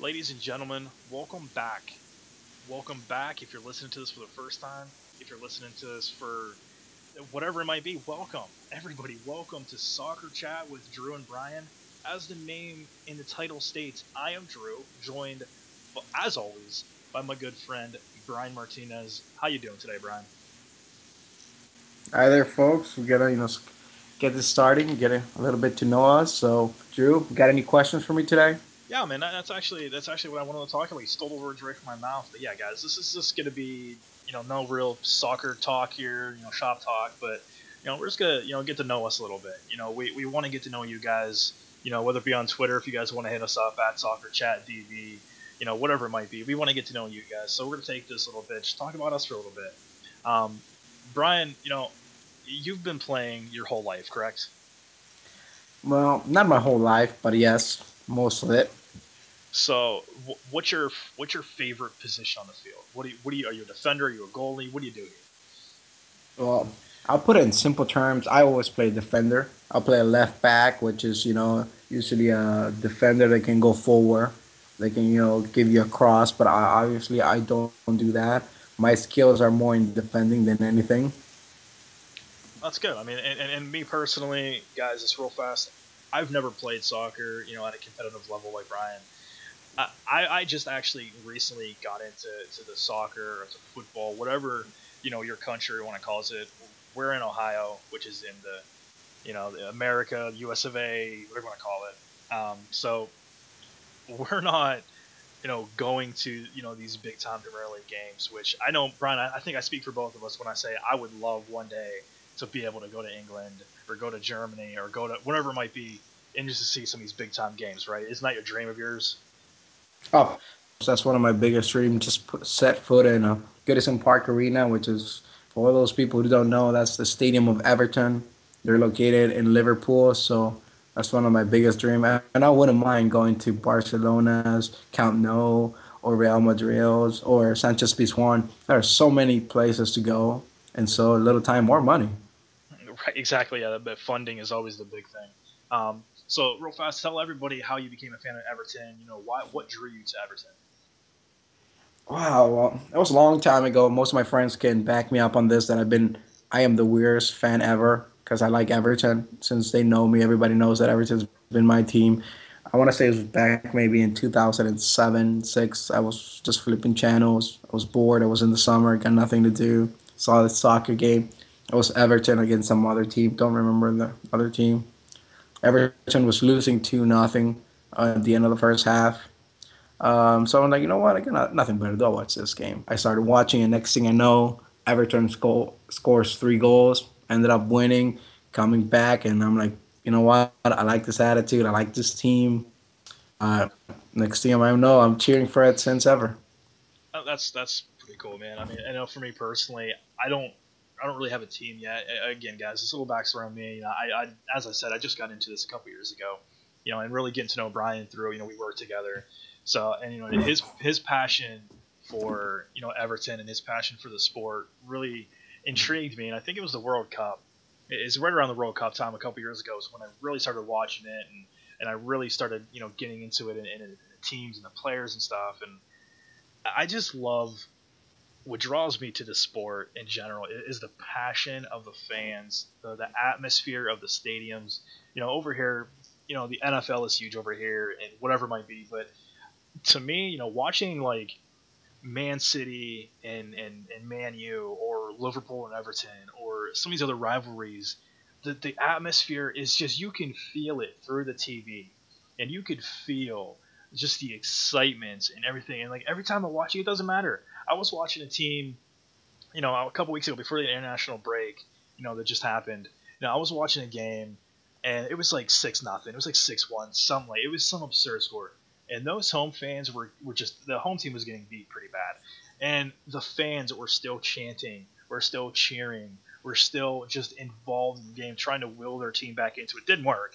Ladies and gentlemen, welcome back. Welcome back. If you're listening to this for the first time, if you're listening to this for whatever it might be, welcome. Everybody, welcome to Soccer Chat with Drew and Brian. As the name in the title states, I am Drew, joined, as always, by my good friend Brian Martinez. How you doing today, Brian? Hi there, folks. We gotta, you know, get this starting, get a, a little bit to know us. So, Drew, got any questions for me today? Yeah, man, that's actually that's actually what I wanted to talk about. You stole the words right from my mouth. But yeah, guys, this is just gonna be you know no real soccer talk here, you know, shop talk, but you know we're just gonna you know get to know us a little bit. You know, we, we want to get to know you guys. You know, whether it be on Twitter, if you guys want to hit us up at Soccer Chat DB, you know, whatever it might be, we want to get to know you guys. So we're gonna take this little bit, just talk about us for a little bit. Um, Brian, you know, you've been playing your whole life, correct? Well, not my whole life, but yes, most of it. So, what's your what's your favorite position on the field? What do you, what do you are you a defender? Are you a goalie? What do you do here? Well, I'll put it in simple terms. I always play defender. I'll play a left back, which is you know usually a defender that can go forward. They can you know give you a cross, but I, obviously I don't do that. My skills are more in defending than anything. That's good. I mean, and, and, and me personally, guys, it's real fast. I've never played soccer, you know, at a competitive level like Brian. I, I just actually recently got into to the soccer or to football, whatever you know your country want to call it. We're in Ohio, which is in the you know the America, U.S. of A, whatever you want to call it. Um, so we're not you know going to you know these big time Premier League games, which I know Brian. I, I think I speak for both of us when I say I would love one day to be able to go to England or go to Germany or go to whatever it might be and just to see some of these big time games, right? Isn't that your dream of yours? Oh, that's one of my biggest dreams. Just put, set foot in a Goodison Park Arena, which is for all those people who don't know, that's the stadium of Everton. They're located in Liverpool, so that's one of my biggest dreams. And I wouldn't mind going to Barcelona's Camp Nou or Real Madrid's or Sanchez Pizjuan. There are so many places to go, and so a little time, more money. Right, exactly. Yeah, but funding is always the big thing. Um, so, real fast, tell everybody how you became a fan of Everton. You know, why, what drew you to Everton? Wow, well, that was a long time ago. Most of my friends can back me up on this. That I've been, I am the weirdest fan ever because I like Everton. Since they know me, everybody knows that Everton's been my team. I want to say it was back maybe in 2007, six. I was just flipping channels. I was bored. I was in the summer, got nothing to do. Saw the soccer game. It was Everton against some other team. Don't remember the other team. Everton was losing two nothing at the end of the first half. Um, so I'm like, you know what? I got nothing better. I'll watch this game. I started watching, and next thing I know, Everton sco- scores three goals. Ended up winning, coming back, and I'm like, you know what? I like this attitude. I like this team. Uh, next thing I know, I'm cheering for it since ever. That's that's pretty cool, man. I mean, I know for me personally, I don't I don't really have a team yet. Again, guys, this little backstory on me. You know, I, I, as I said, I just got into this a couple years ago. You know, and really getting to know Brian through. You know, we worked together. So, and you know, his his passion for you know Everton and his passion for the sport really intrigued me. And I think it was the World Cup. It's right around the World Cup time a couple years ago is when I really started watching it and, and I really started you know getting into it and, in, in the teams and the players and stuff. And I just love what draws me to the sport in general is the passion of the fans, the, the atmosphere of the stadiums. You know, over here, you know, the NFL is huge over here and whatever it might be, but to me, you know, watching like Man City and, and, and Man U or Liverpool and Everton or some of these other rivalries, the, the atmosphere is just, you can feel it through the TV and you could feel just the excitement and everything. And like every time I'm watching, it doesn't matter I was watching a team, you know, a couple weeks ago before the international break, you know, that just happened. You know, I was watching a game, and it was like six nothing. It was like six one, some like it was some absurd score. And those home fans were, were just the home team was getting beat pretty bad, and the fans were still chanting, were still cheering, were still just involved in the game, trying to will their team back into it. Didn't work,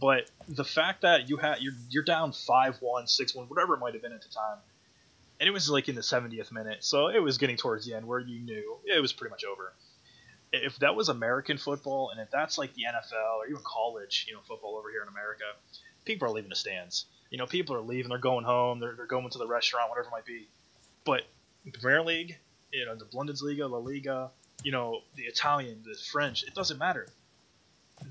but the fact that you had you're you're down five one, six one, whatever it might have been at the time, and it was like in the 70th minute, so it was getting towards the end where you knew it was pretty much over. If that was American football, and if that's like the NFL or even college, you know, football over here in America, people are leaving the stands. You know, people are leaving, they're going home, they're, they're going to the restaurant, whatever it might be. But the Premier League, you know, the Bundesliga, La Liga, you know, the Italian, the French, it doesn't matter.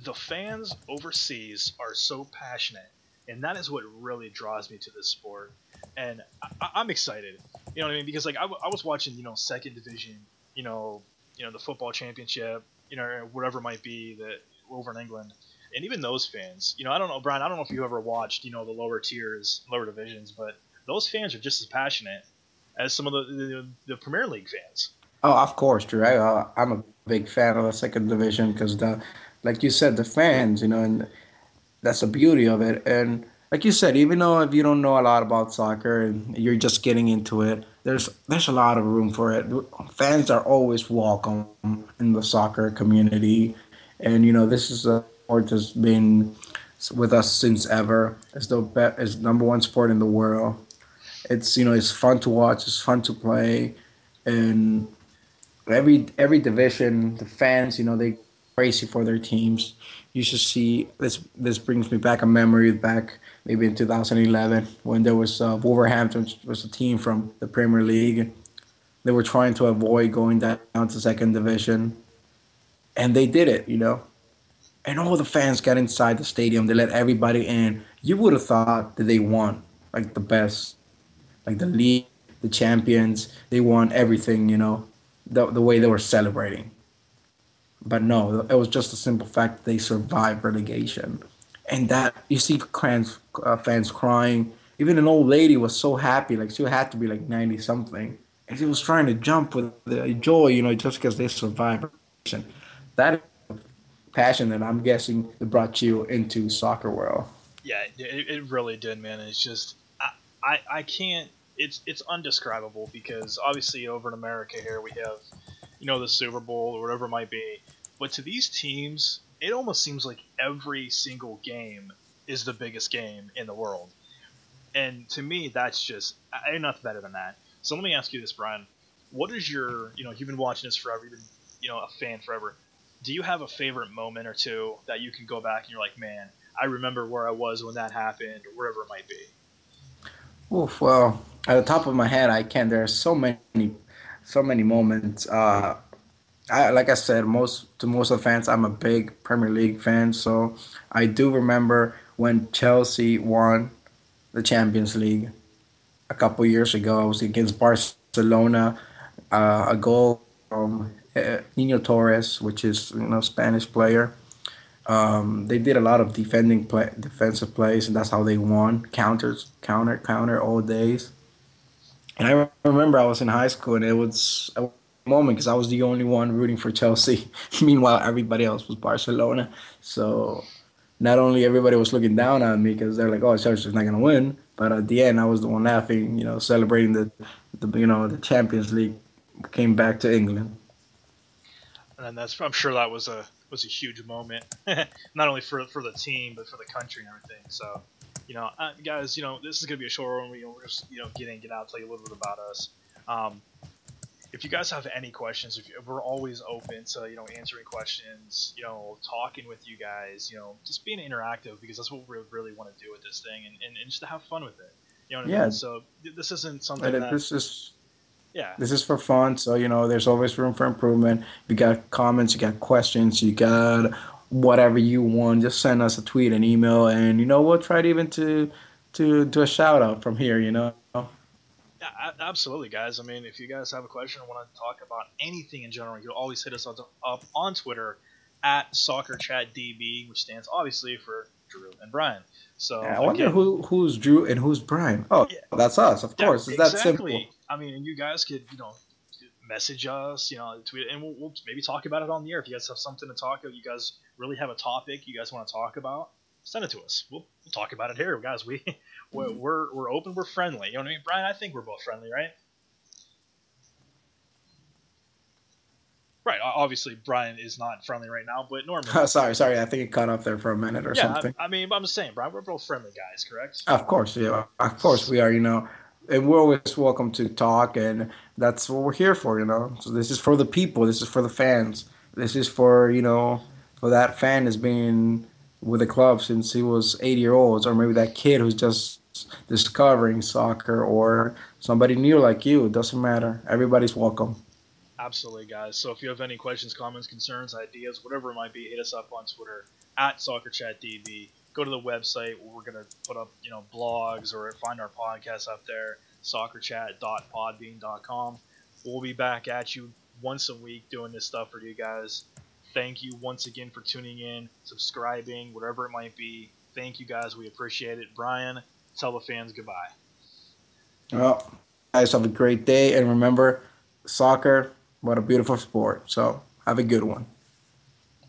The fans overseas are so passionate, and that is what really draws me to this sport. And I, am excited, you know what I mean? Because like I, w- I was watching, you know, second division, you know, you know the football championship, you know, whatever it might be that over in England, and even those fans, you know, I don't know, Brian, I don't know if you ever watched, you know, the lower tiers, lower divisions, but those fans are just as passionate as some of the the, the Premier League fans. Oh, of course, Drew. I, I'm a big fan of the second division because the, like you said, the fans, you know, and that's the beauty of it. And like you said, even though if you don't know a lot about soccer and you're just getting into it, there's there's a lot of room for it. Fans are always welcome in the soccer community, and you know this is a sport that's been with us since ever. It's the best, it's number one sport in the world. It's you know it's fun to watch, it's fun to play, and every every division, the fans, you know, they crazy for their teams. You should see this. This brings me back a memory back maybe in 2011 when there was uh, Wolverhampton was a team from the Premier League. They were trying to avoid going down to second division, and they did it. You know, and all the fans got inside the stadium. They let everybody in. You would have thought that they won, like the best, like the league, the champions. They won everything. You know, the the way they were celebrating. But no, it was just a simple fact they survived relegation, and that you see fans uh, fans crying. Even an old lady was so happy, like she had to be like ninety something, and she was trying to jump with the joy, you know, just because they survived. That passion that I'm guessing that brought you into soccer world. Yeah, it, it really did, man. It's just I, I I can't it's it's undescribable because obviously over in America here we have you know the Super Bowl or whatever it might be, but to these teams it almost seems like every single game is the biggest game in the world, and to me that's just nothing better than that. So let me ask you this, Brian: What is your you know you've been watching this forever, you've been you know a fan forever. Do you have a favorite moment or two that you can go back and you're like, man, I remember where I was when that happened, or wherever it might be? Oof, well, at the top of my head, I can't. There are so many, so many moments. Uh, I, like I said, most to most of the fans, I'm a big Premier League fan, so I do remember when Chelsea won the Champions League a couple years ago. I was against Barcelona, uh, a goal from uh, Nino Torres, which is you know Spanish player. Um, they did a lot of defending play, defensive plays, and that's how they won. Counters, counter, counter all days. And I remember I was in high school, and it was a moment because I was the only one rooting for Chelsea. Meanwhile, everybody else was Barcelona. So not only everybody was looking down on me because they're like, "Oh, Chelsea's not gonna win," but at the end, I was the one laughing, you know, celebrating the, the you know, the Champions League came back to England. And that's I'm sure that was a was a huge moment, not only for for the team but for the country and everything. So you know, uh, guys, you know, this is gonna be a short one. We, you know, we're just you know get in, get out, tell you a little bit about us. Um, if you guys have any questions, if, you, we're always open to you know answering questions, you know, talking with you guys, you know, just being interactive because that's what we really want to do with this thing, and, and, and just to have fun with it. You know what yeah. I mean? So this isn't something that this is yeah. This is for fun, so you know, there's always room for improvement. You got comments, you got questions, you got whatever you want, just send us a tweet, an email, and you know we'll try to even to to do a shout out from here. You know. Yeah, absolutely, guys. I mean, if you guys have a question or want to talk about anything in general, you can always hit us up on Twitter at SoccerChatDB, which stands obviously for Drew and Brian. So yeah, I wonder again, who who's Drew and who's Brian. Oh, yeah, that's us, of course. It's exactly. that simple. I mean, and you guys could, you know, message us, you know, tweet, and we'll, we'll, maybe talk about it on the air. If you guys have something to talk about, you guys really have a topic you guys want to talk about, send it to us. We'll, we'll talk about it here, guys. We we're, we're, we're open, we're friendly. You know what I mean, Brian? I think we're both friendly, right? Right. Obviously, Brian is not friendly right now, but normally. sorry, sorry. I think it cut off there for a minute or yeah, something. I, I mean, I'm just saying, Brian, we're both friendly guys, correct? Of course, yeah. Of course, we are. You know, and we're always welcome to talk, and that's what we're here for, you know. So this is for the people. This is for the fans. This is for you know, for that fan has been with the club since he was eight year olds, or maybe that kid who's just discovering soccer or somebody new like you. It doesn't matter. Everybody's welcome. Absolutely, guys. So if you have any questions, comments, concerns, ideas, whatever it might be, hit us up on Twitter at SoccerChatDB. Go to the website where we're gonna put up, you know, blogs or find our podcast up there, soccerchat.podbean.com. We'll be back at you once a week doing this stuff for you guys. Thank you once again for tuning in, subscribing, whatever it might be. Thank you guys. We appreciate it. Brian, tell the fans goodbye. Well, guys, have a great day. And remember, soccer, what a beautiful sport. So have a good one.